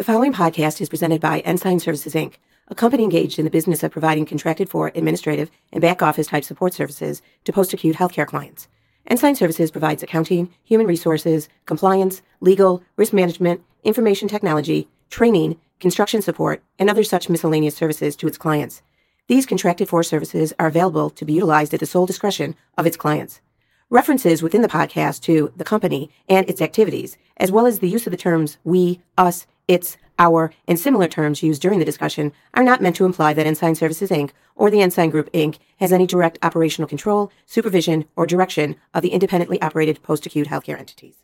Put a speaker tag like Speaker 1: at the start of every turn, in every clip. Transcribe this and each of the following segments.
Speaker 1: The following podcast is presented by Ensign Services Inc., a company engaged in the business of providing contracted for administrative and back office type support services to post acute healthcare clients. Ensign Services provides accounting, human resources, compliance, legal, risk management, information technology, training, construction support, and other such miscellaneous services to its clients. These contracted for services are available to be utilized at the sole discretion of its clients. References within the podcast to the company and its activities, as well as the use of the terms we, us, its, our, and similar terms used during the discussion are not meant to imply that Ensign Services Inc. or the Ensign Group Inc. has any direct operational control, supervision, or direction of the independently operated post acute healthcare entities.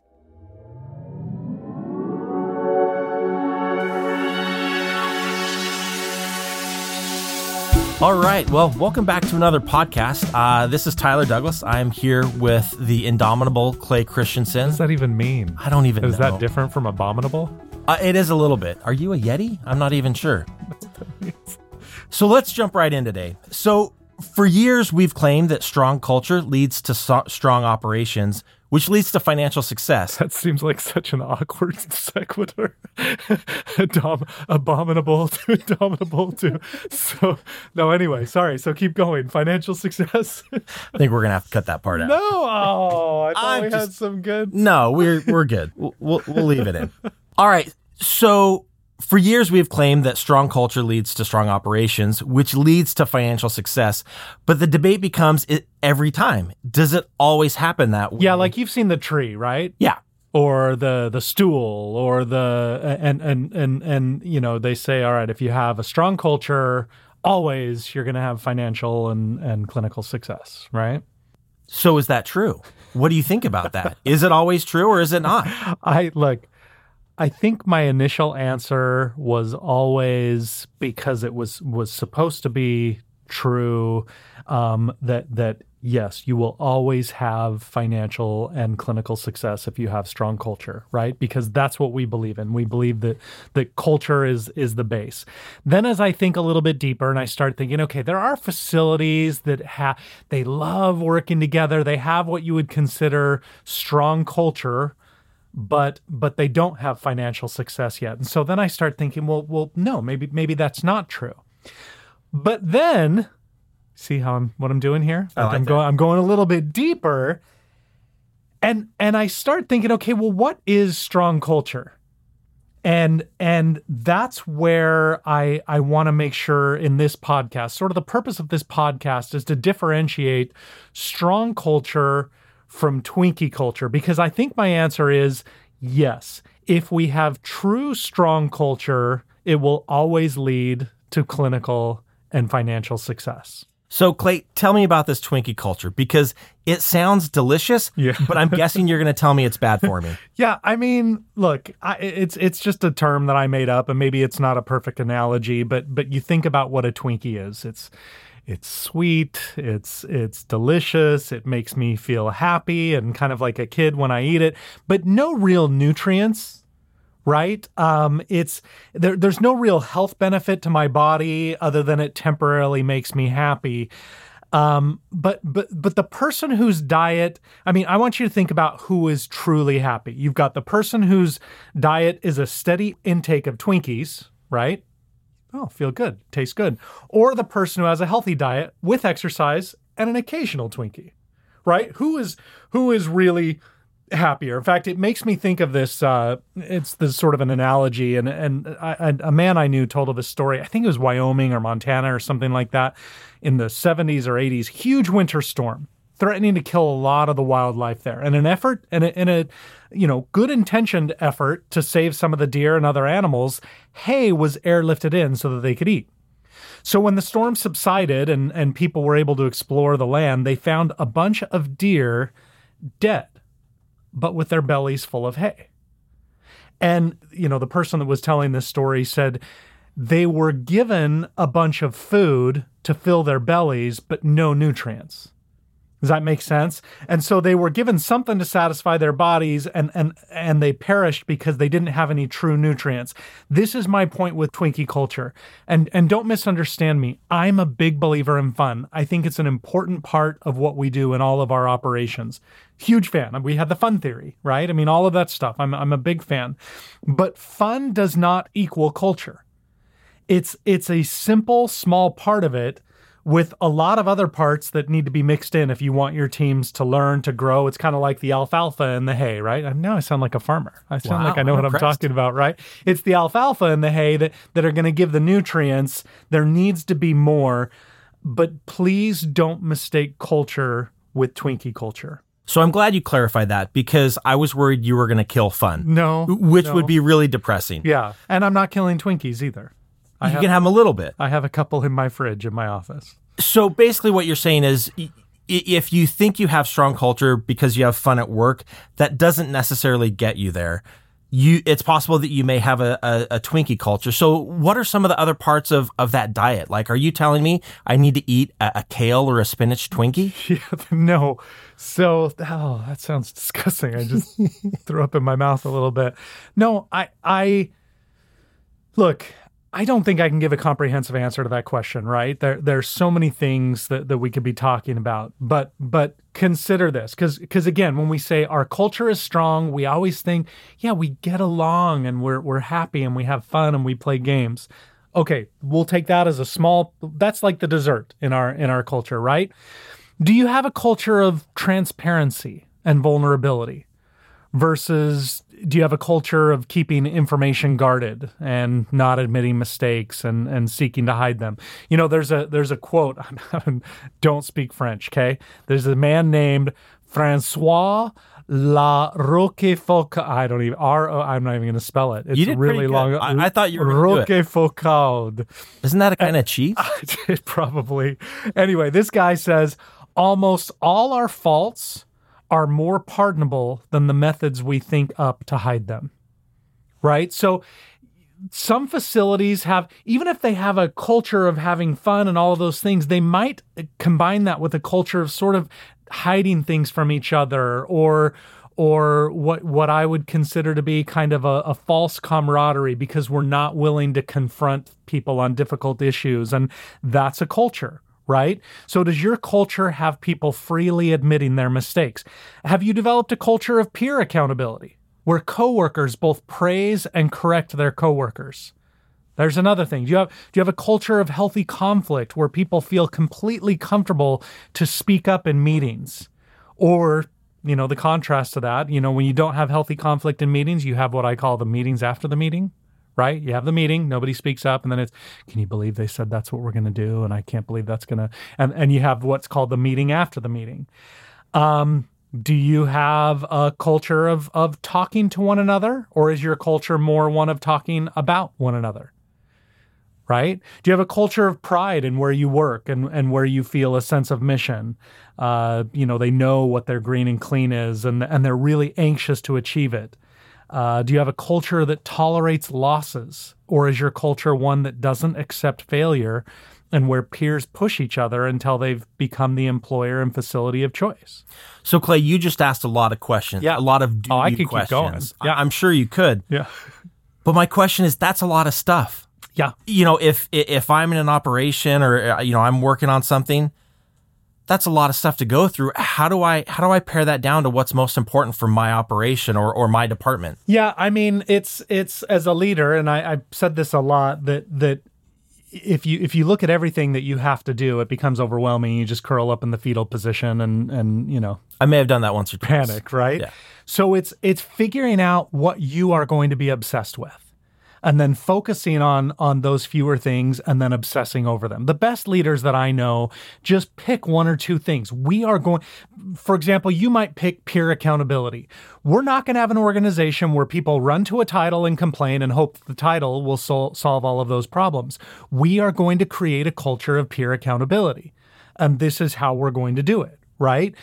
Speaker 2: All right. Well, welcome back to another podcast. Uh, this is Tyler Douglas. I'm here with the indomitable Clay Christensen.
Speaker 3: What does that even mean?
Speaker 2: I don't even
Speaker 3: Is
Speaker 2: know.
Speaker 3: that different from abominable?
Speaker 2: Uh, it is a little bit. Are you a Yeti? I'm not even sure. So let's jump right in today. So, for years, we've claimed that strong culture leads to so- strong operations, which leads to financial success.
Speaker 3: That seems like such an awkward sequitur. Adom- abominable to indomitable to. So, no, anyway, sorry. So keep going. Financial success?
Speaker 2: I think we're going to have to cut that part out.
Speaker 3: no. Oh, I thought
Speaker 2: I'm
Speaker 3: we had some good.
Speaker 2: No, we're we're good. We'll, we'll we'll leave it in. All right. So for years we've claimed that strong culture leads to strong operations, which leads to financial success. But the debate becomes it every time. Does it always happen that way?
Speaker 3: Yeah, like you've seen the tree, right?
Speaker 2: yeah.
Speaker 3: or the the stool or the and and and and you know they say all right if you have a strong culture always you're going to have financial and and clinical success right
Speaker 2: So is that true? What do you think about that? Is it always true or is it not?
Speaker 3: i look i think my initial answer was always because it was was supposed to be true um that that yes you will always have financial and clinical success if you have strong culture right? Because that's what we believe in. We believe that that culture is is the base. Then as i think a little bit deeper and i start thinking okay there are facilities that have they love working together. They have what you would consider strong culture but but they don't have financial success yet. And so then I start thinking, well, well, no, maybe maybe that's not true. But then, see how I'm what I'm doing here?
Speaker 2: Like
Speaker 3: I'm
Speaker 2: that.
Speaker 3: going I'm going a little bit deeper, and and I start thinking, okay, well, what is strong culture? And and that's where I I want to make sure in this podcast, sort of the purpose of this podcast is to differentiate strong culture from Twinkie culture because I think my answer is yes. If we have true strong culture, it will always lead to clinical and financial success.
Speaker 2: So Clay, tell me about this Twinkie culture because it sounds delicious,
Speaker 3: Yeah.
Speaker 2: but I'm guessing you're going to tell me it's bad for me.
Speaker 3: Yeah, I mean, look, I, it's it's just a term that I made up, and maybe it's not a perfect analogy, but but you think about what a Twinkie is. It's it's sweet, it's it's delicious, it makes me feel happy and kind of like a kid when I eat it, but no real nutrients. Right? Um, it's there. There's no real health benefit to my body other than it temporarily makes me happy. Um, but but but the person whose diet, I mean, I want you to think about who is truly happy. You've got the person whose diet is a steady intake of Twinkies, right? Oh, feel good, tastes good. Or the person who has a healthy diet with exercise and an occasional Twinkie, right? Who is who is really happier? In fact, it makes me think of this. Uh, it's this sort of an analogy, and and a man I knew told of a story. I think it was Wyoming or Montana or something like that, in the 70s or 80s. Huge winter storm threatening to kill a lot of the wildlife there. And an effort and a, and a you know good intentioned effort to save some of the deer and other animals, hay was airlifted in so that they could eat. So when the storm subsided and, and people were able to explore the land, they found a bunch of deer dead, but with their bellies full of hay. And, you know, the person that was telling this story said they were given a bunch of food to fill their bellies, but no nutrients. Does that make sense? And so they were given something to satisfy their bodies and and and they perished because they didn't have any true nutrients. This is my point with Twinkie culture. And and don't misunderstand me. I'm a big believer in fun. I think it's an important part of what we do in all of our operations. Huge fan. We had the fun theory, right? I mean all of that stuff. I'm I'm a big fan. But fun does not equal culture. It's it's a simple small part of it with a lot of other parts that need to be mixed in if you want your teams to learn to grow. It's kind of like the alfalfa and the hay, right? Now I sound like a farmer. I sound wow, like I know I'm what impressed. I'm talking about, right? It's the alfalfa and the hay that, that are going to give the nutrients. There needs to be more, but please don't mistake culture with Twinkie culture.
Speaker 2: So I'm glad you clarified that because I was worried you were going to kill fun.
Speaker 3: No.
Speaker 2: Which
Speaker 3: no.
Speaker 2: would be really depressing.
Speaker 3: Yeah. And I'm not killing Twinkies either.
Speaker 2: I you have, can have them a little bit.
Speaker 3: I have a couple in my fridge in my office.
Speaker 2: So basically, what you're saying is if you think you have strong culture because you have fun at work, that doesn't necessarily get you there. You, it's possible that you may have a, a, a, Twinkie culture. So, what are some of the other parts of, of that diet? Like, are you telling me I need to eat a, a kale or a spinach Twinkie?
Speaker 3: Yeah, no. So, oh, that sounds disgusting. I just threw up in my mouth a little bit. No, I, I, look, I don't think I can give a comprehensive answer to that question, right? There there's so many things that, that we could be talking about. But but consider this because because again, when we say our culture is strong, we always think, yeah, we get along and we're we're happy and we have fun and we play games. Okay, we'll take that as a small that's like the dessert in our in our culture, right? Do you have a culture of transparency and vulnerability versus do you have a culture of keeping information guarded and not admitting mistakes and, and seeking to hide them? You know, there's a there's a quote. don't speak French, okay? There's a man named Francois La Roquefoucauld. I don't even R. O. I'm not even going to spell it. It's really long.
Speaker 2: I, I, thought you were
Speaker 3: Roquefoucauld.
Speaker 2: Isn't that a kind of cheat?
Speaker 3: it probably. Anyway, this guy says almost all our faults are more pardonable than the methods we think up to hide them. Right? So some facilities have, even if they have a culture of having fun and all of those things, they might combine that with a culture of sort of hiding things from each other or or what what I would consider to be kind of a, a, false camaraderie because we're not willing to confront people on difficult issues. And that's a culture right? So, does your culture have people freely admitting their mistakes? Have you developed a culture of peer accountability where coworkers both praise and correct their coworkers? There's another thing. Do you have do you have a culture of healthy conflict where people feel completely comfortable to speak up in meetings? Or, you know, the contrast to that, you know, when you don't have healthy conflict in meetings, you have what I call the meetings after the meeting, right? You have the meeting, nobody speaks up, and then it's, can you believe they said that's what we're going to do? And I can't believe that's going to, and, and you have what's called the meeting after the meeting. Um, do you have a culture of, of talking to one another, or is your culture more one of talking about one another? Right? Do you have a culture of pride in where you work and, and where you feel a sense of mission? Uh, you know, they know what their green and clean is and, and they're really anxious to achieve it. Uh, do you have a culture that tolerates losses? Or is your culture one that doesn't accept failure and where peers push each other until they've become the employer and facility of choice?
Speaker 2: So, Clay, you just asked a lot of questions.
Speaker 3: Yeah.
Speaker 2: A lot of do
Speaker 3: oh, I could
Speaker 2: questions.
Speaker 3: Keep going. Yeah.
Speaker 2: I'm sure you could.
Speaker 3: Yeah.
Speaker 2: But my question is that's a lot of stuff.
Speaker 3: Yeah.
Speaker 2: You know, if if I'm in an operation or uh, you know, I'm working on something, that's a lot of stuff to go through. How do I how do I pare that down to what's most important for my operation or or my department?
Speaker 3: Yeah, I mean, it's it's as a leader, and I, I've said this a lot that that if you if you look at everything that you have to do, it becomes overwhelming. You just curl up in the fetal position and and you know.
Speaker 2: I may have done that once or twice.
Speaker 3: Panic, right? Yeah. So it's it's figuring out what you are going to be obsessed with and then focusing on on those fewer things and then obsessing over them. The best leaders that I know just pick one or two things. We are going for example, you might pick peer accountability. We're not going to have an organization where people run to a title and complain and hope the title will sol- solve all of those problems. We are going to create a culture of peer accountability. And this is how we're going to do it, right?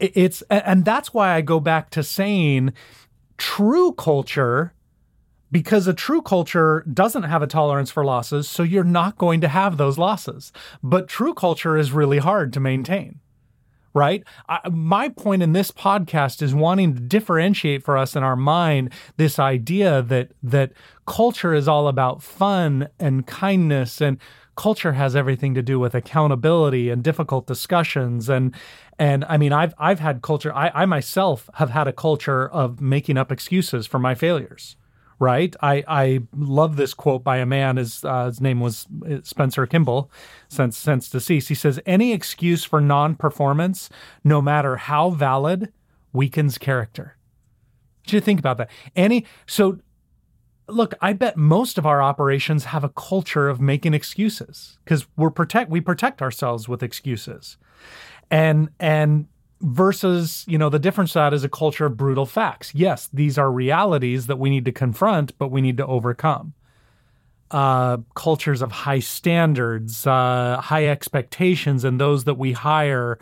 Speaker 3: It's and that's why I go back to saying true culture because a true culture doesn't have a tolerance for losses, so you're not going to have those losses. But true culture is really hard to maintain, right? I, my point in this podcast is wanting to differentiate for us in our mind this idea that that culture is all about fun and kindness and culture has everything to do with accountability and difficult discussions and and I mean I've I've had culture I, I myself have had a culture of making up excuses for my failures right? I, I love this quote by a man. His, uh, his name was uh, Spencer Kimball, since, since deceased. He says, Any excuse for non performance, no matter how valid, weakens character. What you think about that? Any, so look, I bet most of our operations have a culture of making excuses because we're protect, we protect ourselves with excuses. And, and versus you know the difference that is a culture of brutal facts. Yes these are realities that we need to confront but we need to overcome. Uh, cultures of high standards uh, high expectations and those that we hire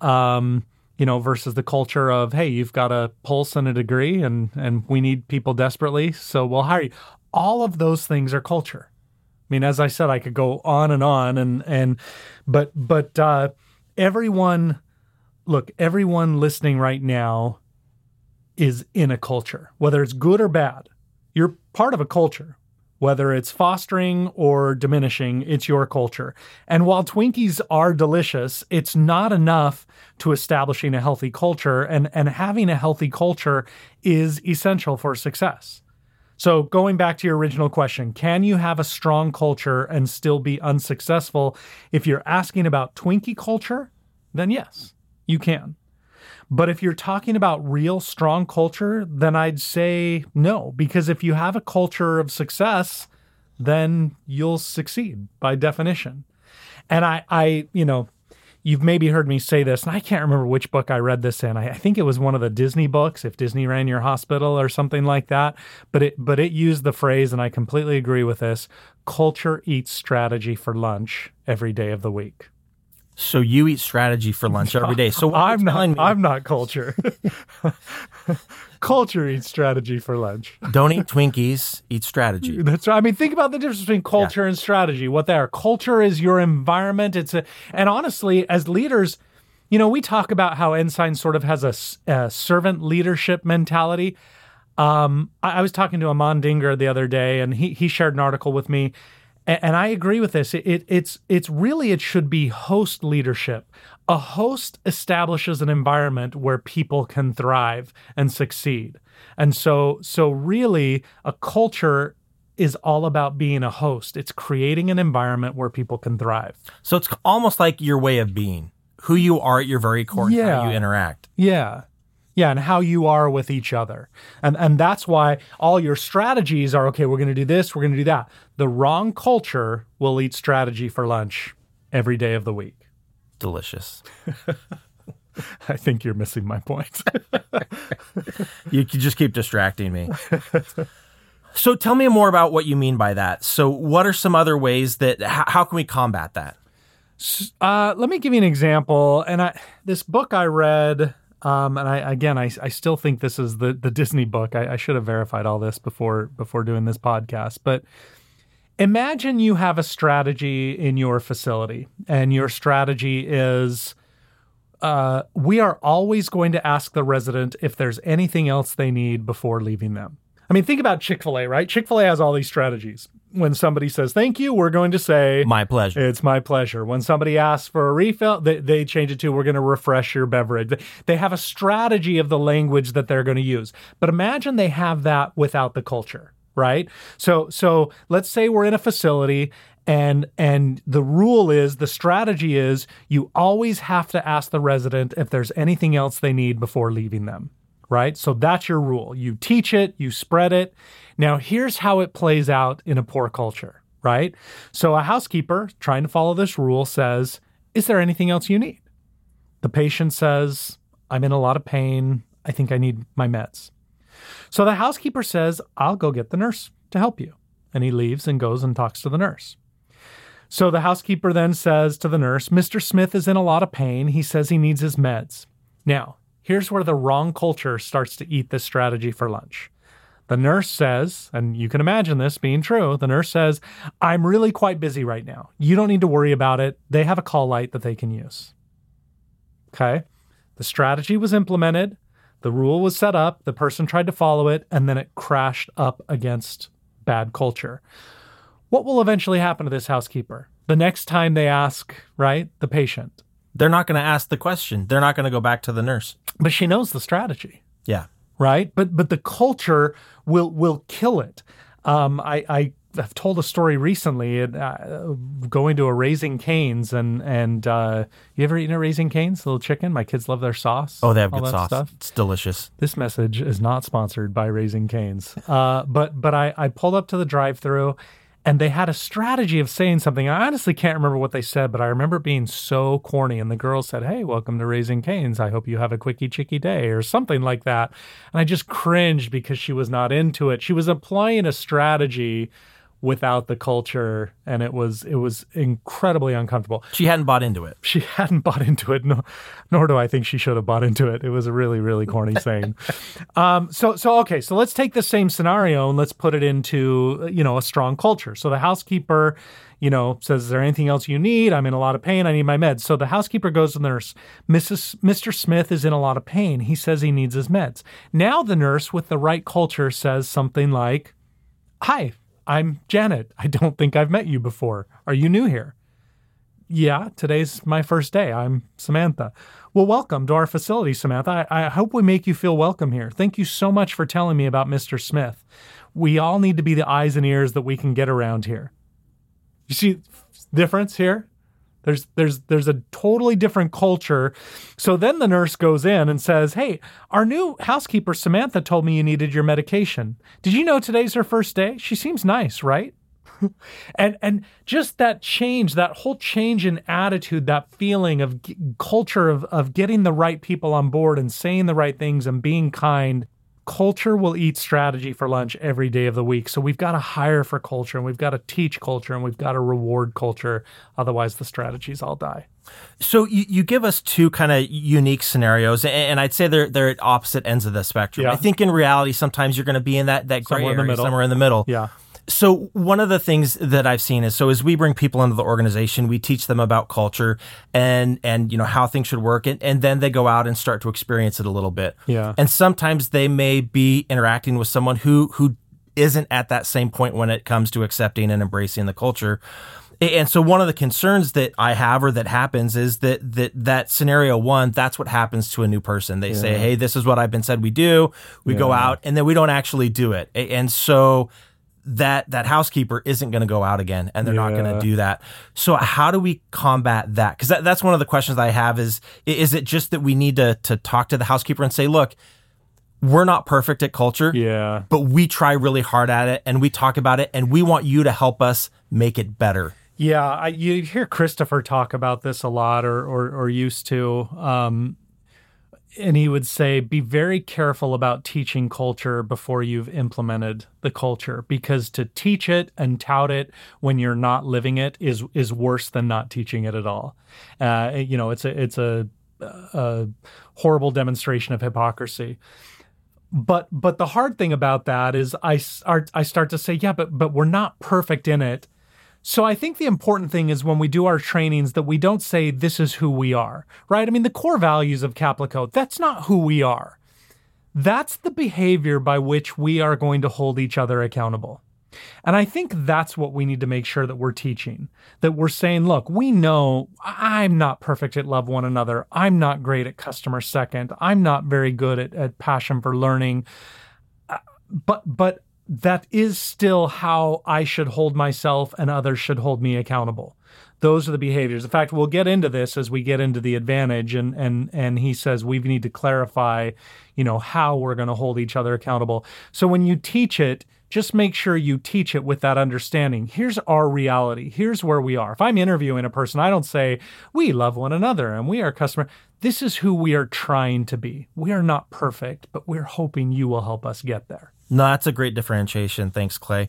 Speaker 3: um, you know versus the culture of hey you've got a pulse and a degree and and we need people desperately so we'll hire you. All of those things are culture. I mean as i said i could go on and on and and but but uh, everyone look, everyone listening right now is in a culture, whether it's good or bad. You're part of a culture, whether it's fostering or diminishing, it's your culture. And while Twinkies are delicious, it's not enough to establishing a healthy culture. And, and having a healthy culture is essential for success. So, going back to your original question, can you have a strong culture and still be unsuccessful? If you're asking about Twinkie culture, then yes you can. But if you're talking about real strong culture, then I'd say no, because if you have a culture of success, then you'll succeed by definition. And I, I, you know, you've maybe heard me say this, and I can't remember which book I read this in. I, I, think it was one of the Disney books, if Disney ran your hospital or something like that. But it, but it used the phrase, and I completely agree with this: culture eats strategy for lunch every day of the week.
Speaker 2: So you eat strategy for lunch every day. So
Speaker 3: I'm not. Me, I'm not culture. culture eats strategy for lunch.
Speaker 2: Don't eat Twinkies. Eat strategy.
Speaker 3: That's right. I mean, think about the difference between culture yeah. and strategy. What they are. Culture is your environment. It's a. And honestly, as leaders, you know, we talk about how Ensign sort of has a, a servant leadership mentality. Um, I, I was talking to Amon Dinger the other day, and he he shared an article with me and I agree with this. It, it's it's really it should be host leadership. A host establishes an environment where people can thrive and succeed. And so so really a culture is all about being a host. It's creating an environment where people can thrive.
Speaker 2: So it's almost like your way of being, who you are at your very core, yeah. how you interact.
Speaker 3: Yeah. Yeah, and how you are with each other. And and that's why all your strategies are okay, we're going to do this, we're going to do that. The wrong culture will eat strategy for lunch every day of the week.
Speaker 2: Delicious.
Speaker 3: I think you're missing my point.
Speaker 2: you just keep distracting me. So tell me more about what you mean by that. So what are some other ways that how, how can we combat that?
Speaker 3: Uh, let me give you an example. And I, this book I read um, and I again, I, I still think this is the the Disney book. I, I should have verified all this before before doing this podcast. But imagine you have a strategy in your facility, and your strategy is. Uh, we are always going to ask the resident if there's anything else they need before leaving them. I mean, think about Chick fil A, right? Chick fil A has all these strategies when somebody says thank you, we're going to say
Speaker 2: my pleasure.
Speaker 3: It's my pleasure. When somebody asks for a refill, they, they change it to we're going to refresh your beverage. They have a strategy of the language that they're going to use. But imagine they have that without the culture, right? So so let's say we're in a facility and and the rule is the strategy is you always have to ask the resident if there's anything else they need before leaving them right? So that's your rule. You teach it, you spread it. Now, here's how it plays out in a poor culture, right? So a housekeeper trying to follow this rule says, Is there anything else you need? The patient says, I'm in a lot of pain. I think I need my meds. So the housekeeper says, I'll go get the nurse to help you. And he leaves and goes and talks to the nurse. So the housekeeper then says to the nurse, Mr. Smith is in a lot of pain. He says he needs his meds. Now, Here's where the wrong culture starts to eat this strategy for lunch. The nurse says, and you can imagine this being true, the nurse says, I'm really quite busy right now. You don't need to worry about it. They have a call light that they can use. Okay. The strategy was implemented, the rule was set up, the person tried to follow it, and then it crashed up against bad culture. What will eventually happen to this housekeeper? The next time they ask, right, the patient.
Speaker 2: They're not going to ask the question. They're not going to go back to the nurse.
Speaker 3: But she knows the strategy.
Speaker 2: Yeah.
Speaker 3: Right? But but the culture will will kill it. Um, I, I I've told a story recently, uh, going to a Raising Canes, and and uh, you ever eaten a Raising Canes, little chicken? My kids love their sauce.
Speaker 2: Oh, they have good sauce. Stuff. It's delicious.
Speaker 3: This message is not sponsored by Raising Canes, uh, but but I I pulled up to the drive-through, and they had a strategy of saying something. I honestly can't remember what they said, but I remember being so corny. And the girl said, Hey, welcome to Raising Canes. I hope you have a quickie chicky day or something like that. And I just cringed because she was not into it. She was applying a strategy without the culture and it was it was incredibly uncomfortable.
Speaker 2: She hadn't bought into it.
Speaker 3: She hadn't bought into it no, nor do i think she should have bought into it. It was a really really corny saying. Um, so so okay so let's take the same scenario and let's put it into you know a strong culture. So the housekeeper you know says is there anything else you need? I'm in a lot of pain. I need my meds. So the housekeeper goes to the nurse. Mrs mr smith is in a lot of pain. He says he needs his meds. Now the nurse with the right culture says something like hi I'm Janet. I don't think I've met you before. Are you new here? Yeah, today's my first day. I'm Samantha. Well, welcome to our facility, Samantha. I, I, hope we make you feel welcome here. Thank you so much for telling me about Mr. Smith. We all need to be the eyes and ears that we can get around here. You see difference here? There's there's there's a totally different culture. So then the nurse goes in and says, "Hey, our new housekeeper Samantha told me you needed your medication. Did you know today's her first day? She seems nice, right?" and and just that change, that whole change in attitude, that feeling of g- culture of of getting the right people on board and saying the right things and being kind culture will eat strategy for lunch every day of the week. So we've got to hire for culture and we've got to teach culture and we've got to reward culture. Otherwise, the strategies all die.
Speaker 2: So you, you give us two kind of unique scenarios, and I'd say they're they're at opposite ends of the spectrum. Yeah. I think in reality, sometimes you're going to be in that that gray somewhere area, in the middle. somewhere in the middle.
Speaker 3: Yeah.
Speaker 2: So one of the things that I've seen is so as we bring people into the organization, we teach them about culture and and you know how things should work, and, and then they go out and start to experience it a little bit.
Speaker 3: Yeah.
Speaker 2: And sometimes they may be interacting with someone who who isn't at that same point when it comes to accepting and embracing the culture. And so one of the concerns that I have or that happens is that that that scenario one, that's what happens to a new person. They yeah. say, "Hey, this is what I've been said we do." We yeah. go out and then we don't actually do it. And so that that housekeeper isn't going to go out again and they're yeah. not going to do that. So how do we combat that? Because that, that's one of the questions i have is is it just that we need to to talk to the housekeeper and say look we're not perfect at culture
Speaker 3: yeah.
Speaker 2: but we try really hard at it and we talk about it and we want you to help us make it better.
Speaker 3: Yeah I, you hear christopher talk about this a lot or or, or used to. Um, and he would say be very careful about teaching culture before you've implemented the culture because to teach it and tout it when you're not living it is is worse than not teaching it at all. Uh, you know it's a it's a, a horrible demonstration of hypocrisy. But but the hard thing about that is I start I start to say yeah but but we're not perfect in it so I think the important thing is when we do our trainings that we don't say this is who we are, right? I mean, the core values of Caplico, that's not who we are. That's the behavior by which we are going to hold each other accountable. And I think that's what we need to make sure that we're teaching. That we're saying, look, we know I'm not perfect at love one another. I'm not great at customer second. I'm not very good at, at passion for learning. Uh, but but that is still how I should hold myself and others should hold me accountable. Those are the behaviors. In fact, we'll get into this as we get into the advantage and and and he says we need to clarify, you know, how we're going to hold each other accountable. So when you teach it, just make sure you teach it with that understanding. Here's our reality. Here's where we are. If I'm interviewing a person, I don't say, we love one another and we are customer. This is who we are trying to be. We are not perfect, but we're hoping you will help us get there.
Speaker 2: No, that's a great differentiation. Thanks, Clay.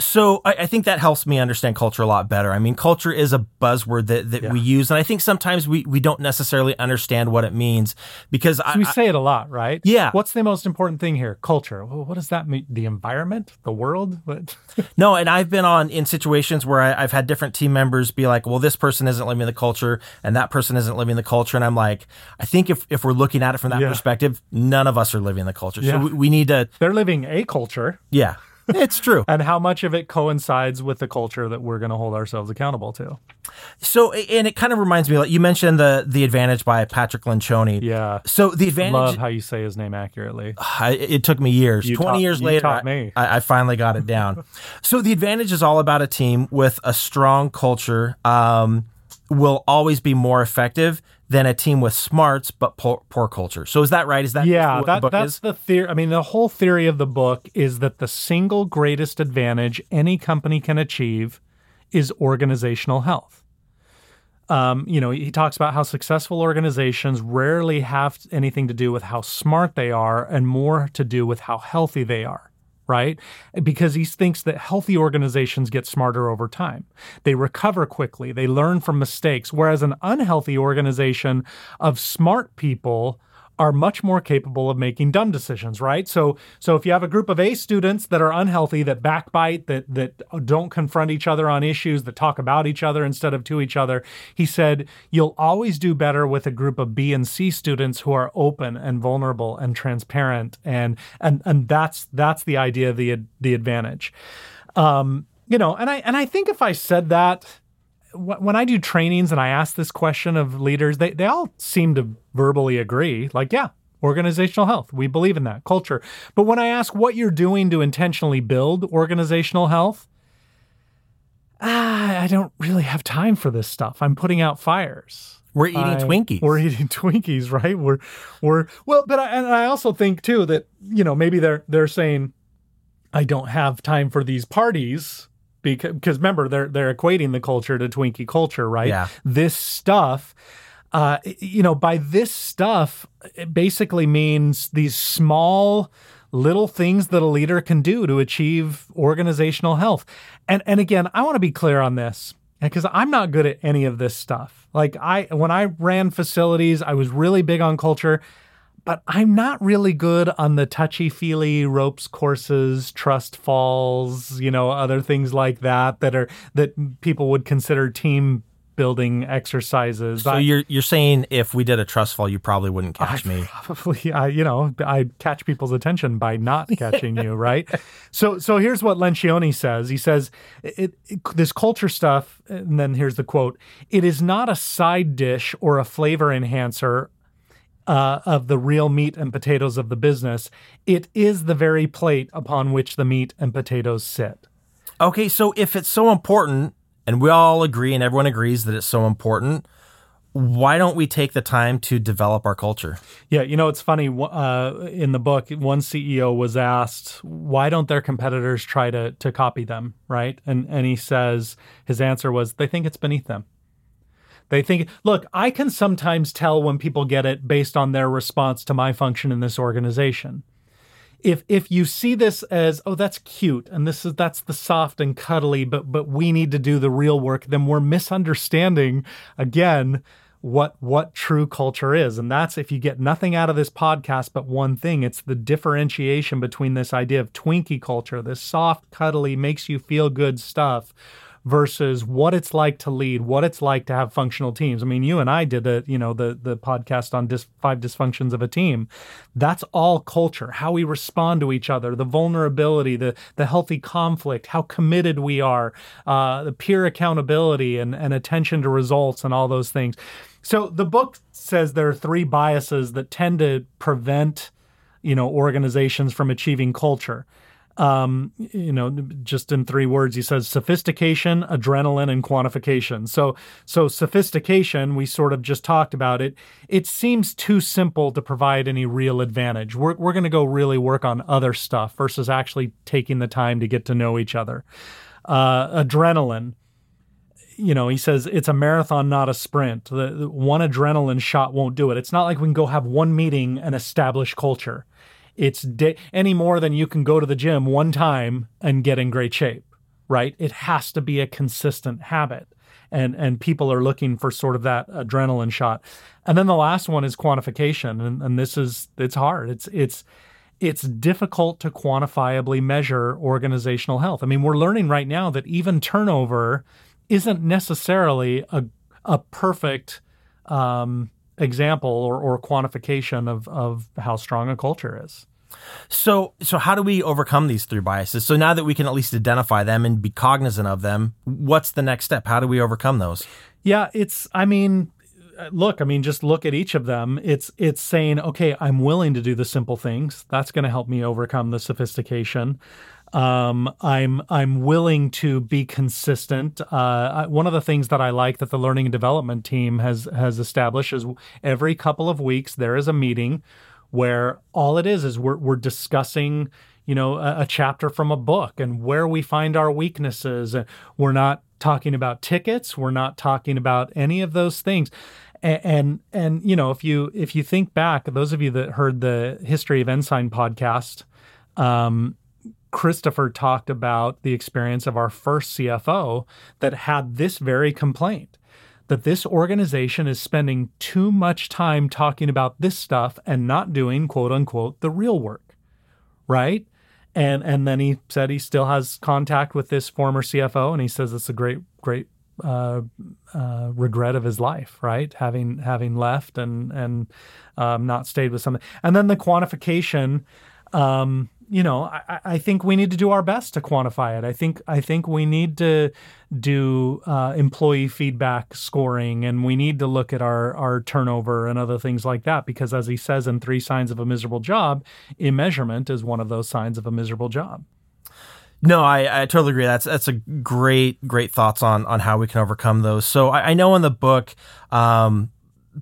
Speaker 2: So I, I, think that helps me understand culture a lot better. I mean, culture is a buzzword that, that yeah. we use, and I think sometimes we, we don't necessarily understand what it means because
Speaker 3: so I, we say it a lot, right?
Speaker 2: Yeah.
Speaker 3: What's the most important thing here? Culture. Well, what does that mean? The environment, the world. What?
Speaker 2: no, and I've been on in situations where I, have had different team members be like, "Well, this person isn't living the culture, and that person isn't living the culture," and I'm like, I think if if we're looking at it from that yeah. perspective, none of us are living the culture. Yeah. So we, we need to.
Speaker 3: They're living a culture.
Speaker 2: Yeah it's true.
Speaker 3: and how much of it coincides with the culture that we're going to hold ourselves accountable to.
Speaker 2: So, and it kind of reminds me, like you mentioned the the advantage by Patrick Lencioni.
Speaker 3: Yeah.
Speaker 2: So the advantage.
Speaker 3: Love how you say his name accurately.
Speaker 2: I, it took me years. You Twenty taught, years later, I, I, finally got it down. so the advantage is all about a team with a strong culture. Um, will always be more effective than a team with smarts but poor, poor culture. So is that right? Is that
Speaker 3: yeah? That,
Speaker 2: the
Speaker 3: that's
Speaker 2: is?
Speaker 3: the theory. I mean, the whole theory of the book is that the single greatest advantage any company can achieve is organizational health. Um, you know, he talks about how successful organizations rarely have anything to do with how smart they are and more to do with how healthy they are right? Because he thinks that healthy organizations get smarter over time. They recover quickly, they learn from mistakes, whereas an unhealthy organization of smart people are much more capable of making dumb decisions, right? So so if you have a group of A students that are unhealthy, that backbite, that that don't confront each other on issues, that talk about each other instead of to each other, he said you'll always do better with a group of B and C students who are open and vulnerable and transparent and and and that's that's the idea the the advantage. Um, you know, and I and I think if I said that when I do trainings and I ask this question of leaders, they, they all seem to verbally agree. Like, yeah, organizational health. We believe in that culture. But when I ask what you're doing to intentionally build organizational health, ah, I don't really have time for this stuff. I'm putting out fires.
Speaker 2: We're eating
Speaker 3: I,
Speaker 2: Twinkies.
Speaker 3: We're eating Twinkies, right? We're we're well, but I, and I also think too that you know maybe they're they're saying I don't have time for these parties because because remember they're they're equating the culture to Twinkie culture, right?
Speaker 2: Yeah.
Speaker 3: This stuff uh, you know, by this stuff, it basically means these small little things that a leader can do to achieve organizational health. And and again, I want to be clear on this because I'm not good at any of this stuff. Like I when I ran facilities, I was really big on culture but I'm not really good on the touchy feely ropes courses, trust falls, you know, other things like that that are that people would consider team building exercises.
Speaker 2: So I, you're you're saying if we did a trust fall, you probably wouldn't catch
Speaker 3: I
Speaker 2: me.
Speaker 3: Probably, I you know, I'd catch people's attention by not catching you, right? So so here's what Lencioni says. He says it, it, this culture stuff, and then here's the quote: "It is not a side dish or a flavor enhancer uh, of the real meat and potatoes of the business. It is the very plate upon which the meat and potatoes sit.
Speaker 2: Okay, so if it's so important, and we all agree and everyone agrees that it's so important, why don't we take the time to develop our culture?
Speaker 3: Yeah, you know, it's funny. Uh, in the book, one CEO was asked, why don't their competitors try to, to copy them, right? And, and he says, his answer was, they think it's beneath them. They think, look, I can sometimes tell when people get it based on their response to my function in this organization. If if you see this as, oh, that's cute, and this is that's the soft and cuddly, but but we need to do the real work, then we're misunderstanding again what what true culture is. And that's if you get nothing out of this podcast but one thing, it's the differentiation between this idea of Twinkie culture, this soft, cuddly, makes you feel good stuff versus what it's like to lead, what it's like to have functional teams. I mean, you and I did the, you know, the the podcast on dis- five dysfunctions of a team. That's all culture, how we respond to each other, the vulnerability, the the healthy conflict, how committed we are, uh, the peer accountability and, and attention to results and all those things. So the book says there are three biases that tend to prevent, you know, organizations from achieving culture um, you know, just in three words, he says sophistication, adrenaline, and quantification. So, so sophistication, we sort of just talked about it. It seems too simple to provide any real advantage. We're, we're going to go really work on other stuff versus actually taking the time to get to know each other. Uh, adrenaline, you know, he says it's a marathon, not a sprint. The, the, one adrenaline shot won't do it. It's not like we can go have one meeting and establish culture It's any more than you can go to the gym one time and get in great shape, right? It has to be a consistent habit. And, and people are looking for sort of that adrenaline shot. And then the last one is quantification. And, and this is, it's hard. It's, it's, it's difficult to quantifiably measure organizational health. I mean, we're learning right now that even turnover isn't necessarily a, a perfect um, example or, or quantification of, of how strong a culture is.
Speaker 2: So, so how do we overcome these three biases? So now that we can at least identify them and be cognizant of them, what's the next step? How do we overcome those?
Speaker 3: Yeah, it's. I mean, look. I mean, just look at each of them. It's it's saying, okay, I'm willing to do the simple things. That's going to help me overcome the sophistication. Um, I'm I'm willing to be consistent. Uh, one of the things that I like that the learning and development team has has established is every couple of weeks there is a meeting where all it is is we're we're discussing you know a, a chapter from a book and where we find our weaknesses. We're not talking about tickets. We're not talking about any of those things. And, and and you know if you if you think back, those of you that heard the history of Ensign podcast. Um, Christopher talked about the experience of our first CFO that had this very complaint that this organization is spending too much time talking about this stuff and not doing quote unquote the real work. Right? And and then he said he still has contact with this former CFO and he says it's a great great uh, uh, regret of his life, right? Having having left and and um, not stayed with something, and then the quantification. Um, you know, I, I, think we need to do our best to quantify it. I think I think we need to do uh, employee feedback scoring, and we need to look at our our turnover and other things like that. Because as he says in Three Signs of a Miserable Job, immeasurement is one of those signs of a miserable job.
Speaker 2: No, I, I totally agree. That's that's a great great thoughts on on how we can overcome those. So I, I know in the book. Um,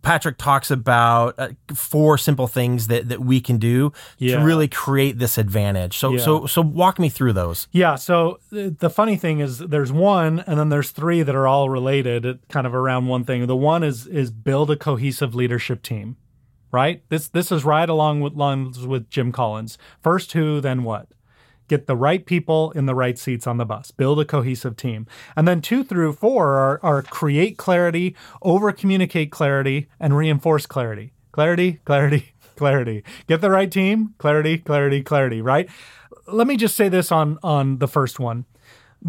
Speaker 2: Patrick talks about uh, four simple things that, that we can do yeah. to really create this advantage. So yeah. so so walk me through those.
Speaker 3: Yeah. So uh, the funny thing is, there's one, and then there's three that are all related, kind of around one thing. The one is is build a cohesive leadership team. Right. This this is right along with lines with Jim Collins. First who, then what get the right people in the right seats on the bus, build a cohesive team. And then two through four are, are create clarity, over communicate clarity, and reinforce clarity. Clarity, clarity, clarity. Get the right team, clarity, clarity, clarity, right? Let me just say this on on the first one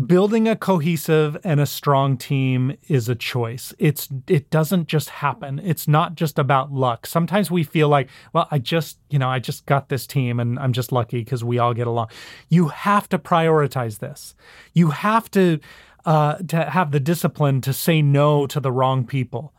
Speaker 3: building a cohesive and a strong team is a choice. It's it doesn't just happen. It's not just about luck. Sometimes we feel like, well, I just, you know, I just got this team and I'm just lucky because we all get along. You have to prioritize this. You have to uh, to have the discipline to say no to the wrong people.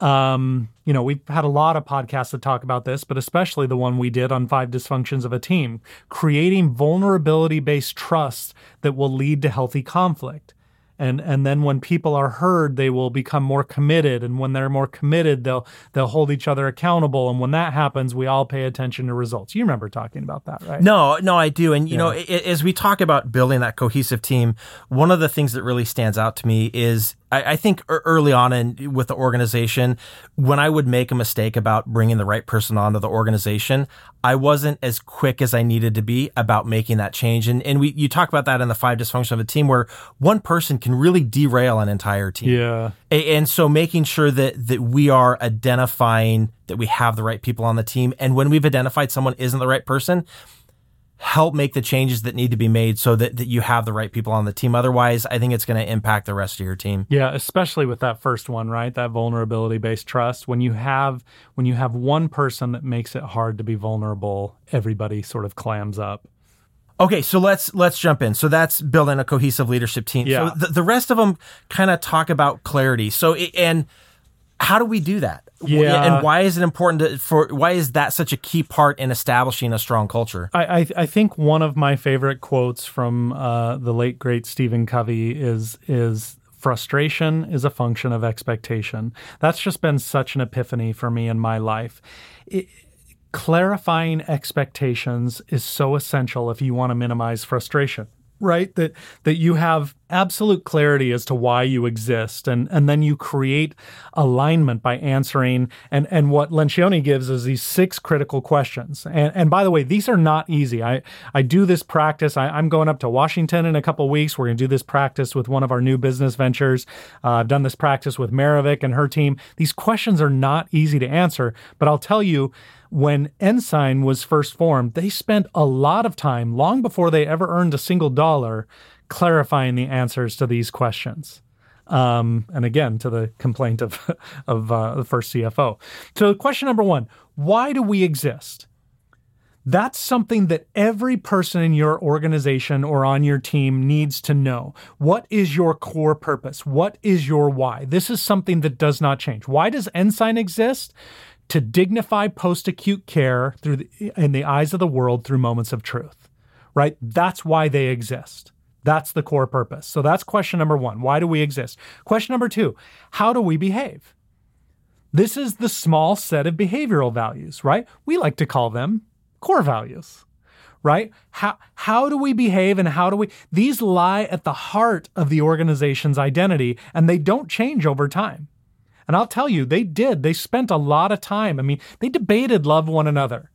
Speaker 3: Um, you know, we've had a lot of podcasts that talk about this, but especially the one we did on five dysfunctions of a team, creating vulnerability based trust that will lead to healthy conflict and and then when people are heard they will become more committed. And when they're more committed they'll they'll hold each other accountable. And when that happens we all pay attention to results. You remember talking about that right?
Speaker 2: No no i do. And you yeah. know as we talk about building that cohesive team one of the things that really stands out to me is I, I think early on in with the organization, when I would make a mistake about bringing the right person onto the organization, I wasn't as quick as I needed to be about making that change. And and we you talk about that in the five dysfunction of a team where one person can really derail an entire team.
Speaker 3: Yeah.
Speaker 2: And so making sure that that we are identifying that we have the right people on the team, and when we've identified someone isn't the right person help make the changes that need to be made so that, that you have the right people on the team. Otherwise, I think it's going to impact the rest of your team.
Speaker 3: Yeah, especially with that first one, right? That vulnerability based trust. When you have when you have one person that makes it hard to be vulnerable, everybody sort of clams up.
Speaker 2: Okay, so let's let's jump in. So that's building a cohesive leadership team.
Speaker 3: Yeah.
Speaker 2: So the, the rest of them kind of talk about clarity. So and how do we do that?
Speaker 3: Yeah.
Speaker 2: And why is it important to, for, why is that such a key part in establishing a strong culture?
Speaker 3: I, I, I think one of my favorite quotes from uh, the late, great Stephen Covey is, is frustration is a function of expectation. That's just been such an epiphany for me in my life. It, clarifying expectations is so essential if you want to minimize frustration, right? That, that you have absolute clarity as to why you exist. And and then you create alignment by answering. And and what Lencioni gives is these six critical questions. And and by the way these are not easy. I I do this practice. I, I'm going up to Washington in a couple weeks. We're going to do this practice with one of our new business ventures. Uh, I've done this practice with Maravik and her team. These questions are not easy to answer but I'll tell you when Ensign was first formed, they spent a lot of time, long before they ever earned a single dollar, clarifying the answers to these questions. Um, and again, to the complaint of, of uh, the first CFO. So, question number one why do we exist? That's something that every person in your organization or on your team needs to know. What is your core purpose? What is your why? This is something that does not change. Why does Ensign exist? To dignify post acute care through the, in the eyes of the world through moments of truth, right? That's why they exist. That's the core purpose. So that's question number one. Why do we exist? Question number two How do we behave? This is the small set of behavioral values, right? We like to call them core values, right? How, how do we behave and how do we? These lie at the heart of the organization's identity and they don't change over time. And I'll tell you, they did. They spent a lot of time. I mean, they debated love one another.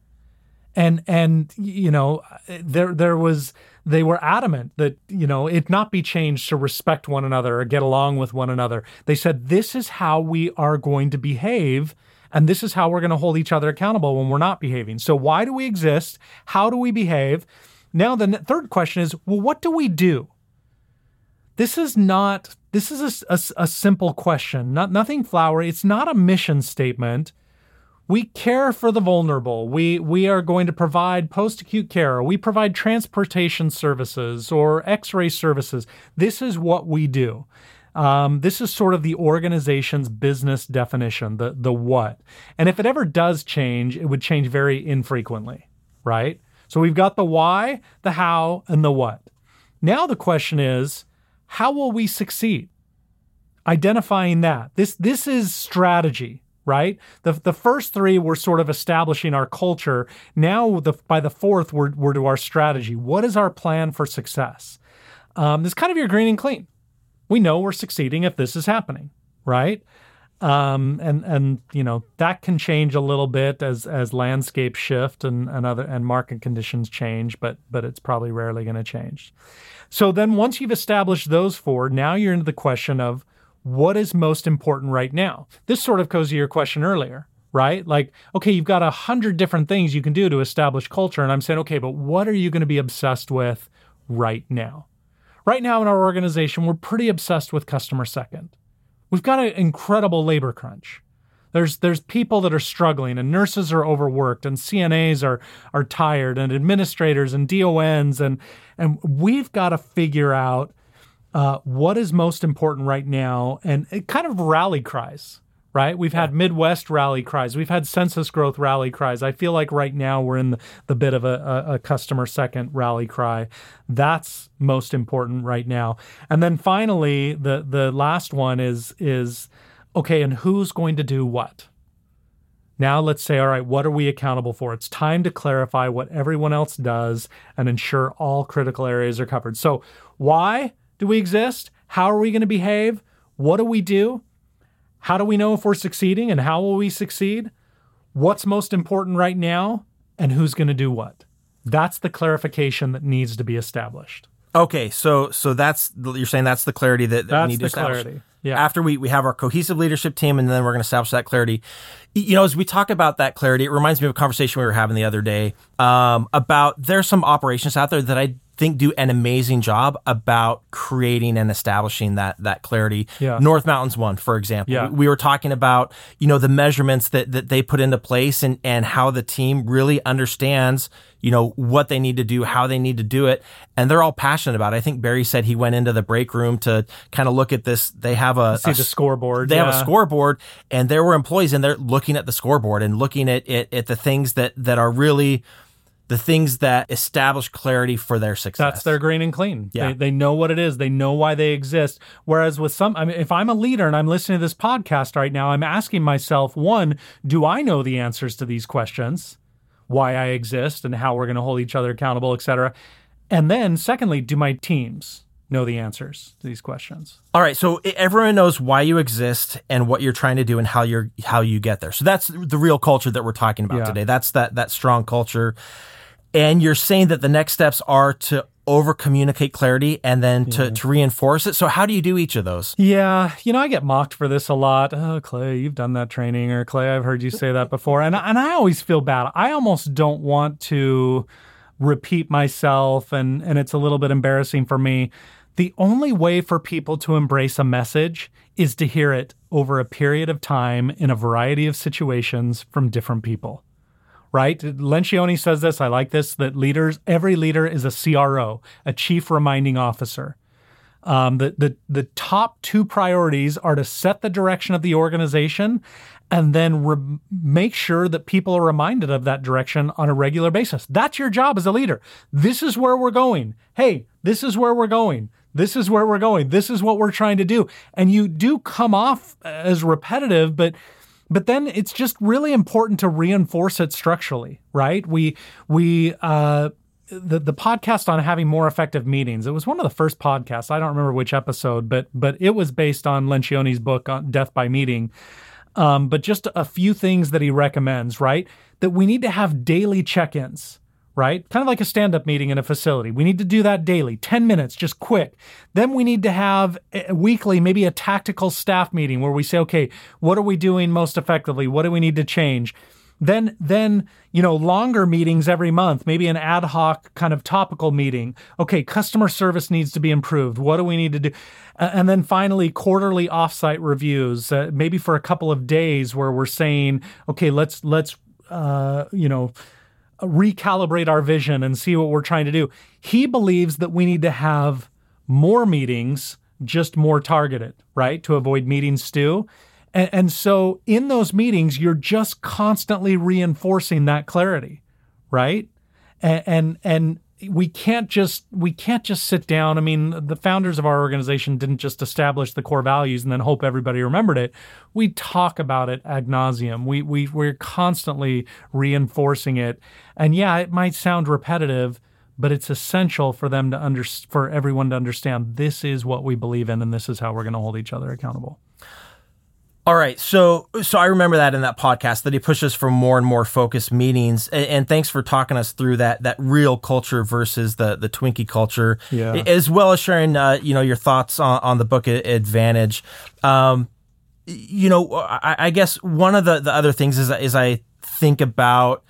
Speaker 3: And and you know, there there was they were adamant that, you know, it not be changed to respect one another or get along with one another. They said this is how we are going to behave and this is how we're going to hold each other accountable when we're not behaving. So why do we exist? How do we behave? Now the third question is, well, what do we do? This is not this is a, a, a simple question, not nothing flowery. It's not a mission statement. We care for the vulnerable. We we are going to provide post-acute care. We provide transportation services or X-ray services. This is what we do. Um, this is sort of the organization's business definition, the the what. And if it ever does change, it would change very infrequently, right? So we've got the why, the how, and the what. Now the question is, how will we succeed? Identifying that. This this is strategy, right? The the first three were sort of establishing our culture. Now the by the fourth we're, we're to our strategy. What is our plan for success? Um, this kind of your green and clean. We know we're succeeding if this is happening, right? Um, and and you know that can change a little bit as as landscapes shift and, and other and market conditions change, but but it's probably rarely going to change. So then once you've established those four, now you're into the question of what is most important right now? This sort of goes to your question earlier, right? Like, okay, you've got a hundred different things you can do to establish culture. And I'm saying, okay, but what are you going to be obsessed with right now? Right now in our organization, we're pretty obsessed with customer second. We've got an incredible labor crunch. There's there's people that are struggling and nurses are overworked and CNAs are are tired and administrators and DONs and and we've got to figure out uh, what is most important right now and it kind of rally cries right? We've had Midwest rally cries. We've had census growth rally cries. I feel like right now we're in the, the bit of a, a, a, customer second rally cry. That's most important right now. And then finally, the the last one is is okay, and who's going to do what? Now let's say, all right, what are we accountable for? It's time to clarify what everyone else does and ensure all critical areas are covered. So, why do we exist? How are we going to behave? What do we do? How do we know if we're succeeding and how will we succeed? What's most important right now and who's going to do what? That's the clarification that needs to be established.
Speaker 2: Okay, so so that's you're saying that's the clarity that, that
Speaker 3: we
Speaker 2: need to establish.
Speaker 3: Clarity. Yeah.
Speaker 2: After we, we have our cohesive leadership team and then we're going to establish that clarity. You know, as we talk about that clarity, it reminds me of a conversation we were having the other day um, about there's some operations out there that I think do an amazing job about creating and establishing that that clarity.
Speaker 3: Yeah.
Speaker 2: North Mountains one, for example.
Speaker 3: Yeah.
Speaker 2: We were talking about, you know, the measurements that that they put into place and and how the team really understands, you know, what they need to do, how they need to do it, and they're all passionate about it. I think Barry said he went into the break room to kind of look at this. They have a
Speaker 3: see
Speaker 2: a,
Speaker 3: the scoreboard.
Speaker 2: They
Speaker 3: yeah.
Speaker 2: have a scoreboard and there were employees and they're looking at the scoreboard and looking at, at at the things that that are really the things that establish clarity for their success.
Speaker 3: That's their green and clean.
Speaker 2: Yeah.
Speaker 3: They, they know what it is. They know why they exist. Whereas with some, I mean, if I'm a leader and I'm listening to this podcast right now, I'm asking myself, one, do I know the answers to these questions? Why I exist and how we're going to hold each other accountable, et cetera. And then secondly, do my teams? know the answers to these questions.
Speaker 2: All right, so everyone knows why you exist and what you're trying to do and how you're how you get there. So that's the real culture that we're talking about
Speaker 3: Yeah.
Speaker 2: today. That's that that strong culture. And you're saying that the next steps are to over communicate clarity and then to, to reinforce it. So how do you do each of those?
Speaker 3: Yeah, you know, I get mocked for this a lot. Oh, Clay, you've done that training, or Clay, I've heard you say that before, and and I always feel bad. I almost don't want to repeat myself, and and it's a little bit embarrassing for me. The only way for people to embrace a message is to hear it over a period of time in a variety of situations from different people right? Lencioni says this. I like this that leaders, every leader is a CRO, a chief reminding officer. Um, the, the, the top two priorities are to set the direction of the organization and then re- make sure that people are reminded of that direction on a regular basis. That's your job as a leader. This is where we're going. Hey, this is where we're going. This is where we're going. This is what we're trying to do. And you do come off as repetitive, but but then it's just really important to reinforce it structurally, right? We we uh the the podcast on having more effective meetings. It was one of the first podcasts. I don't remember which episode, but but it was based on Lencioni's book on Death by Meeting. Um, but just a few things that he recommends, right? That we need to have daily check-ins, right? Kind of like a stand-up meeting in a facility. We need to do that daily, 10 minutes, just quick. Then we need to have weekly, maybe a tactical staff meeting where we say, okay, what are we doing most effectively? What do we need to change? Then, then you know, longer meetings every month, maybe an ad hoc kind of topical meeting. Okay, customer service needs to be improved. What do we need to do? And then finally, quarterly offsite reviews, uh, maybe for a couple of days, where we're saying, okay, let's let's uh, you know recalibrate our vision and see what we're trying to do. He believes that we need to have more meetings, just more targeted, right? To avoid meeting stew. And, and so in those meetings, you're just constantly reinforcing that clarity, right? And, and, and we can't just we can't just sit down. I mean, the founders of our organization didn't just establish the core values and then hope everybody remembered it. We talk about it ad nauseum. We we we're constantly reinforcing it. And yeah, it might sound repetitive, but it's essential for them to under for everyone to understand this is what we believe in and this is how we're going to hold each other accountable.
Speaker 2: All right, so so I remember that in that podcast that he pushes for more and more focused meetings, and, and thanks for talking us through that that real culture versus the the Twinkie culture,
Speaker 3: Yeah.
Speaker 2: as well as sharing uh, you know your thoughts on, on the book Advantage. Um, you know, I, I guess one of the the other things is is I think about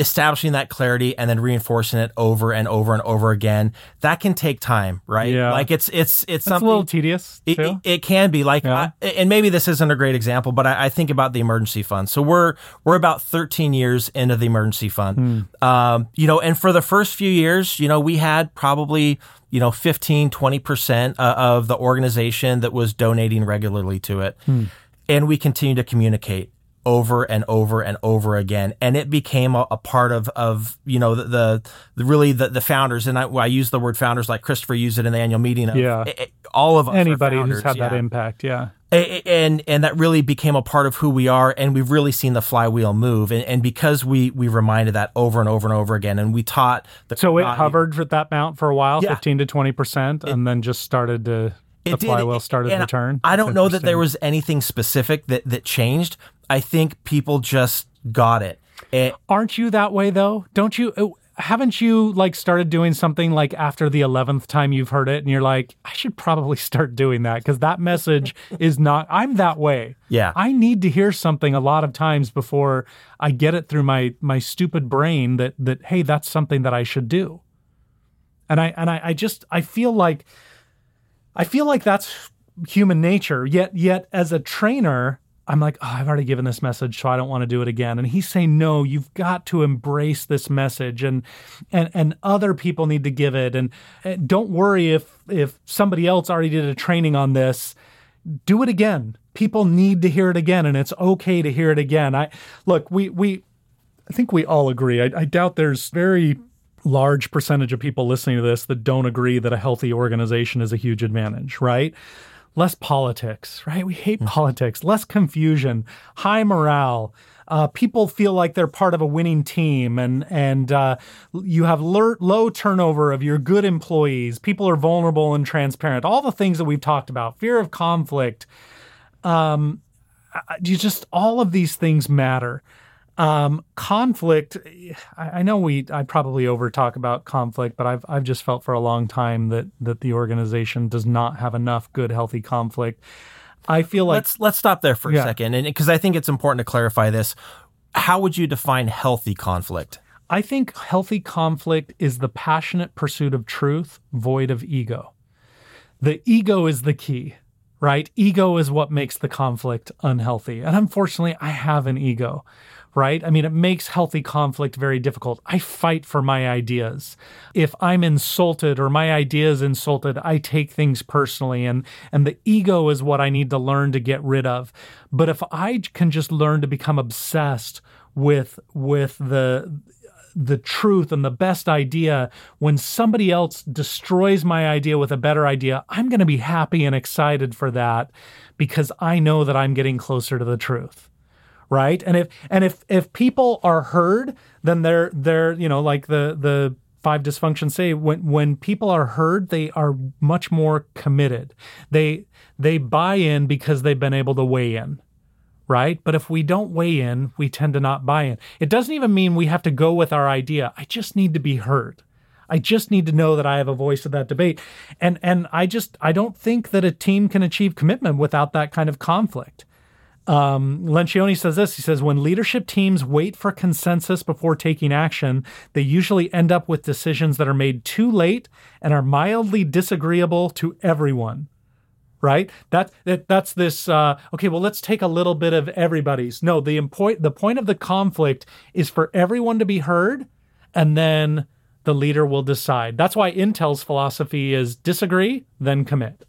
Speaker 2: establishing that clarity and then reinforcing it over and over and over again. That can take time, right?
Speaker 3: Yeah.
Speaker 2: like it's it's it's
Speaker 3: It's a little tedious
Speaker 2: it,
Speaker 3: too.
Speaker 2: it, it can be like,
Speaker 3: Yeah.
Speaker 2: I- and maybe this isn't a great example, but I, I think about the emergency fund. So we're we're about 13 years into the emergency fund, hmm. um, you know, and for the first few years, you know, we had probably you know 15, 20 percent uh, of the organization that was donating regularly to it, hmm. and we continue to communicate over and over and over again and it became a, a part of of you know the, the, the really the, the founders and I, I use the word founders like Christopher used it in the annual meeting of
Speaker 3: Yeah.
Speaker 2: eh, eh, all of us
Speaker 3: Anybody who's had that impact, yeah.
Speaker 2: And and that really became a part of who we are and we've really seen the flywheel move and, and because we we reminded that over and over and over again and we taught the
Speaker 3: So it hovered at that amount for a while,
Speaker 2: Yeah.
Speaker 3: fifteen to twenty percent, and then just started to the
Speaker 2: It did.
Speaker 3: flywheel started to turn.
Speaker 2: I don't know that there was anything specific that that changed. I think people just got it. It-
Speaker 3: Aren't you that way though? Don't you? uh, Haven't you like started doing something like after the eleventh time you've heard it, and you're like, I should probably start doing that because that message is not. I'm that way.
Speaker 2: Yeah.
Speaker 3: I need to hear something a lot of times before I get it through my my stupid brain that that hey, that's something that I should do. And I and I, I just I feel like I feel like that's human nature. Yet yet as a trainer, I'm like, oh, I've already given this message, so I don't want to do it again. And he's saying, no, you've got to embrace this message, and and and other people need to give it. And, and don't worry if if somebody else already did a training on this. Do it again. People need to hear it again, and it's okay to hear it again. I look, we we I think we all agree. I, I doubt there's very large percentage of people listening to this that don't agree that a healthy organization is a huge advantage, right? Less politics, right? We hate politics, less confusion, high morale, uh, people feel like they're part of a winning team, and and uh, you have low, low turnover of your good employees. People are vulnerable and transparent. All the things that we've talked about, fear of conflict. Um, you just all of these things matter. Um, conflict. I, I, know we. I probably over talk about conflict, but I've I've just felt for a long time that that the organization does not have enough good, healthy conflict. I feel like
Speaker 2: let's let's stop there for a second, and because I think it's important to clarify this. How would you define healthy conflict?
Speaker 3: I think healthy conflict is the passionate pursuit of truth, void of ego. The ego is the key right? Ego is what makes the conflict unhealthy. And unfortunately, I have an ego, right? I mean, it makes healthy conflict very difficult. I fight for my ideas. If I'm insulted or my idea is insulted, I take things personally and and the ego is what I need to learn to get rid of. But if I can just learn to become obsessed with with the the truth and the best idea when somebody else destroys my idea with a better idea i'm going to be happy and excited for that because i know that i'm getting closer to the truth right and if and if if people are heard then they're they're you know like the the five dysfunctions say when when people are heard they are much more committed they they buy in because they've been able to weigh in right? But if we don't weigh in, we tend to not buy in. It doesn't even mean we have to go with our idea. I just need to be heard. I just need to know that I have a voice in that debate. And and I just I don't think that a team can achieve commitment without that kind of conflict. Um, Lencioni says this. He says, when leadership teams wait for consensus before taking action, they usually end up with decisions that are made too late and are mildly disagreeable to everyone right? That, that that's this. Uh, okay, well, let's take a little bit of everybody's. No, the point the point of the conflict is for everyone to be heard, and then the leader will decide. That's why Intel's philosophy is disagree, then commit.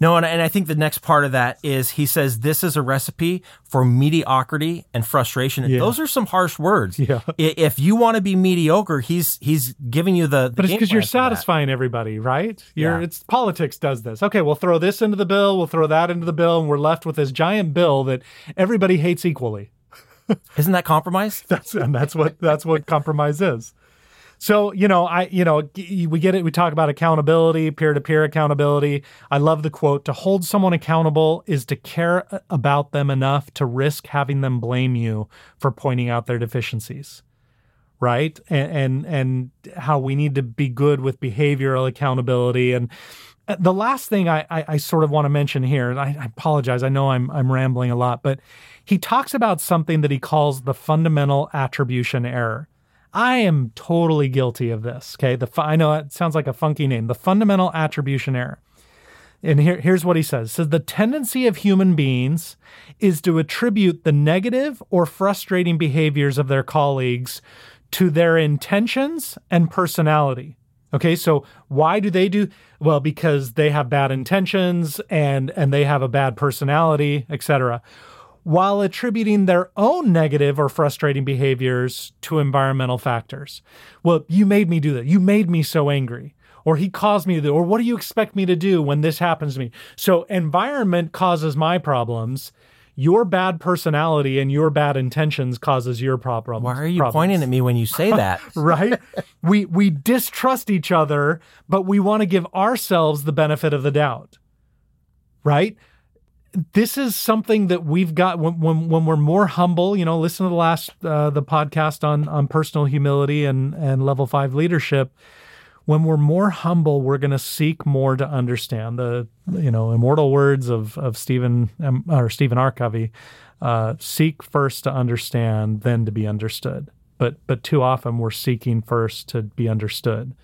Speaker 2: No, and, and I think the next part of that is he says this is a recipe for mediocrity and frustration. Yeah. Those are some harsh words.
Speaker 3: Yeah.
Speaker 2: If you want to be mediocre, he's he's giving you the. the
Speaker 3: but it's because you're satisfying everybody, right? You're, yeah. It's politics does this. Okay, we'll throw this into the bill. We'll throw that into the bill, and we're left with this giant bill that everybody hates equally.
Speaker 2: Isn't that compromise?
Speaker 3: that's and that's what that's what compromise is. So, you know, I, you know, we get it. We talk about accountability, peer to peer accountability. I love the quote to hold someone accountable is to care about them enough to risk having them blame you for pointing out their deficiencies. Right. And, and, and how we need to be good with behavioral accountability. And uh, the last thing I, I, I sort of want to mention here, and I, I apologize, I know I'm, I'm rambling a lot, but he talks about something that he calls the fundamental attribution error. I am totally guilty of this. Okay. The I know it sounds like a funky name. The fundamental attribution error. And here, here's what he says. says the tendency of human beings is to attribute the negative or frustrating behaviors of their colleagues to their intentions and personality. Okay, so why do they do well? Because they have bad intentions and and they have a bad personality, etc while attributing their own negative or frustrating behaviors to environmental factors. Well, you made me do that. You made me so angry. Or he caused me to do, or what do you expect me to do when this happens to me? So, environment causes my problems. Your bad personality and your bad intentions causes your problems.
Speaker 2: Why are you
Speaker 3: problems.
Speaker 2: pointing at me when you say that?
Speaker 3: right? we we distrust each other, but we want to give ourselves the benefit of the doubt. Right? This is something that we've got when, when, when we're more humble. You know, listen to the last uh, the podcast on on personal humility and and level five leadership. When we're more humble, we're going to seek more to understand the you know immortal words of of Stephen or Stephen R. Covey. Uh, seek first to understand, then to be understood. But but too often we're seeking first to be understood,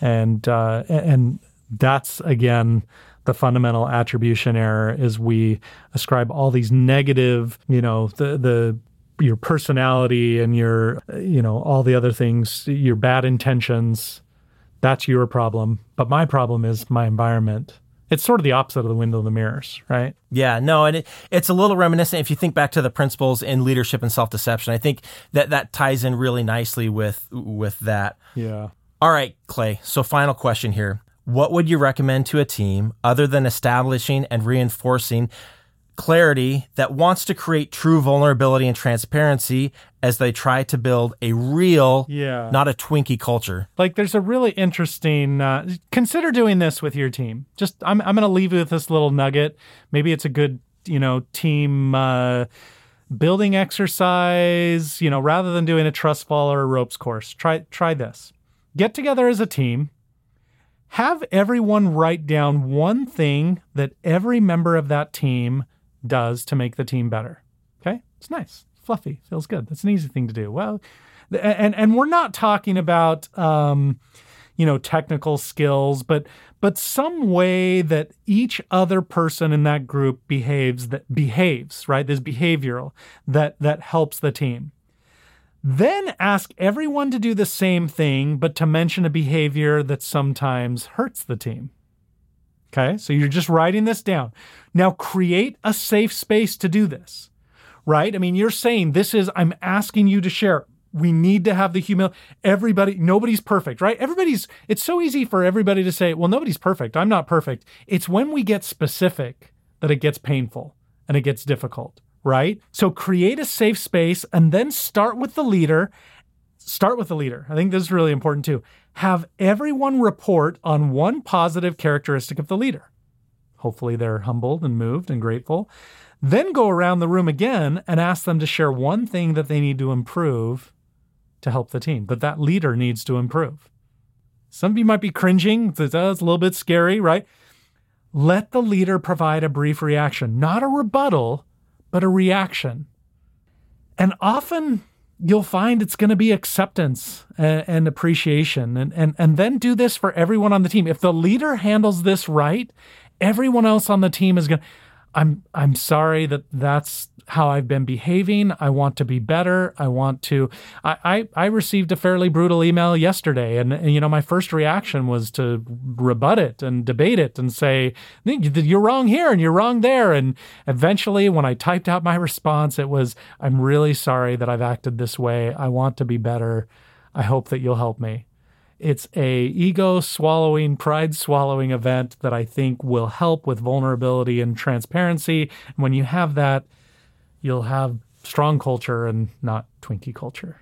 Speaker 3: and uh, and that's again the fundamental attribution error is we ascribe all these negative, you know, the the your personality and your you know all the other things, your bad intentions. That's your problem, but my problem is my environment. It's sort of the opposite of the window of the mirrors, right?
Speaker 2: Yeah, no, and it, it's a little reminiscent. If you think back to the principles in leadership and self deception, I think that that ties in really nicely with with that.
Speaker 3: Yeah.
Speaker 2: All right, Clay. So, final question here. What would you recommend to a team other than establishing and reinforcing clarity, that wants to create true vulnerability and transparency as they try to build a real,
Speaker 3: Yeah.
Speaker 2: not a Twinkie culture.
Speaker 3: like there's a really interesting uh, consider doing this with your team. Just i'm, I'm going to leave you with this little nugget. Maybe it's a good you know team uh, building exercise you know rather than doing a trust fall or a ropes course. Try try this. Get together as a team have everyone write down one thing that every member of that team does to make the team better. Okay? It's nice. Fluffy. Feels good. That's an easy thing to do. Well and and we're not talking about um you know technical skills but but some way that each other person in that group behaves that behaves right? This behavioral that that helps the team then ask everyone to do the same thing but to mention a behavior that sometimes hurts the team okay so you're just writing this down now create a safe space to do this right? I mean, you're saying this is, I'm asking you to share. We need to have the humility. Everybody, nobody's perfect, right? Everybody's, it's so easy for everybody to say, well, nobody's perfect. I'm not perfect. It's when we get specific that it gets painful and it gets difficult, right? So create a safe space and then start with the leader. Start with the leader. I think this is really important too. Have everyone report on one positive characteristic of the leader. Hopefully, they're humbled and moved and grateful. Then go around the room again and ask them to share one thing that they need to improve to help the team, that that leader needs to improve. Some of you might be cringing. It's uh, a little bit scary, right? Let the leader provide a brief reaction, not a rebuttal, but a reaction. And often you'll find it's going to be acceptance and, and appreciation. And, and, and then do this for everyone on the team. If the leader handles this right, everyone else on the team is going to. I'm I'm sorry that that's how I've been behaving. I want to be better. I want to. I I, I received a fairly brutal email yesterday, and, and you know my first reaction was to rebut it and debate it and say you're wrong here and you're wrong there. And eventually, when I typed out my response, it was I'm really sorry that I've acted this way. I want to be better. I hope that you'll help me. It's a ego swallowing, pride swallowing event that I think will help with vulnerability and transparency. When you have that, you'll have strong culture and not Twinkie culture.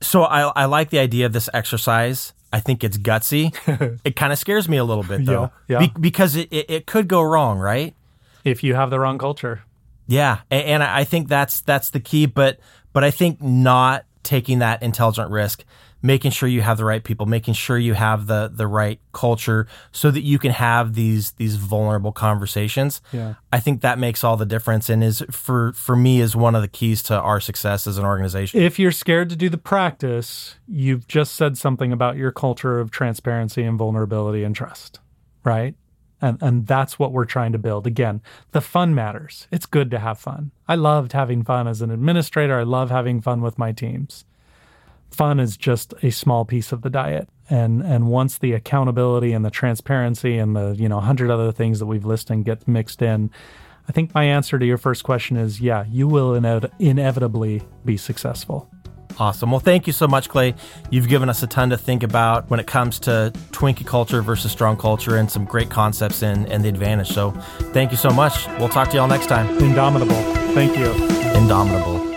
Speaker 2: So I, I like the idea of this exercise. I think it's gutsy. it kind of scares me a little bit though,
Speaker 3: Yeah, yeah.
Speaker 2: Be- because it, it, it could go wrong, right?
Speaker 3: If you have the wrong culture,
Speaker 2: Yeah, a- and I think that's that's the key. But but I think not taking that intelligent risk, making sure you have the right people, making sure you have the the right culture, so that you can have these these vulnerable conversations.
Speaker 3: Yeah.
Speaker 2: I think that makes all the difference, and is for for me is one of the keys to our success as an organization.
Speaker 3: if you're scared to do the practice, you've just said something about your culture of transparency and vulnerability and trust, right? And and that's what we're trying to build. Again, the fun matters. It's good to have fun. I loved having fun as an administrator. I love having fun with my teams. Fun is just a small piece of the diet. And and once the accountability and the transparency and the, you know, 100 other things that we've listed get mixed in, I think my answer to your first question is yeah, you will ine- inevitably be successful.
Speaker 2: Awesome. Well, thank you so much, Clay. You've given us a ton to think about when it comes to Twinkie culture versus strong culture and some great concepts and, and the advantage. So thank you so much. We'll talk to y'all next time.
Speaker 3: Indomitable. Thank you.
Speaker 2: Indomitable.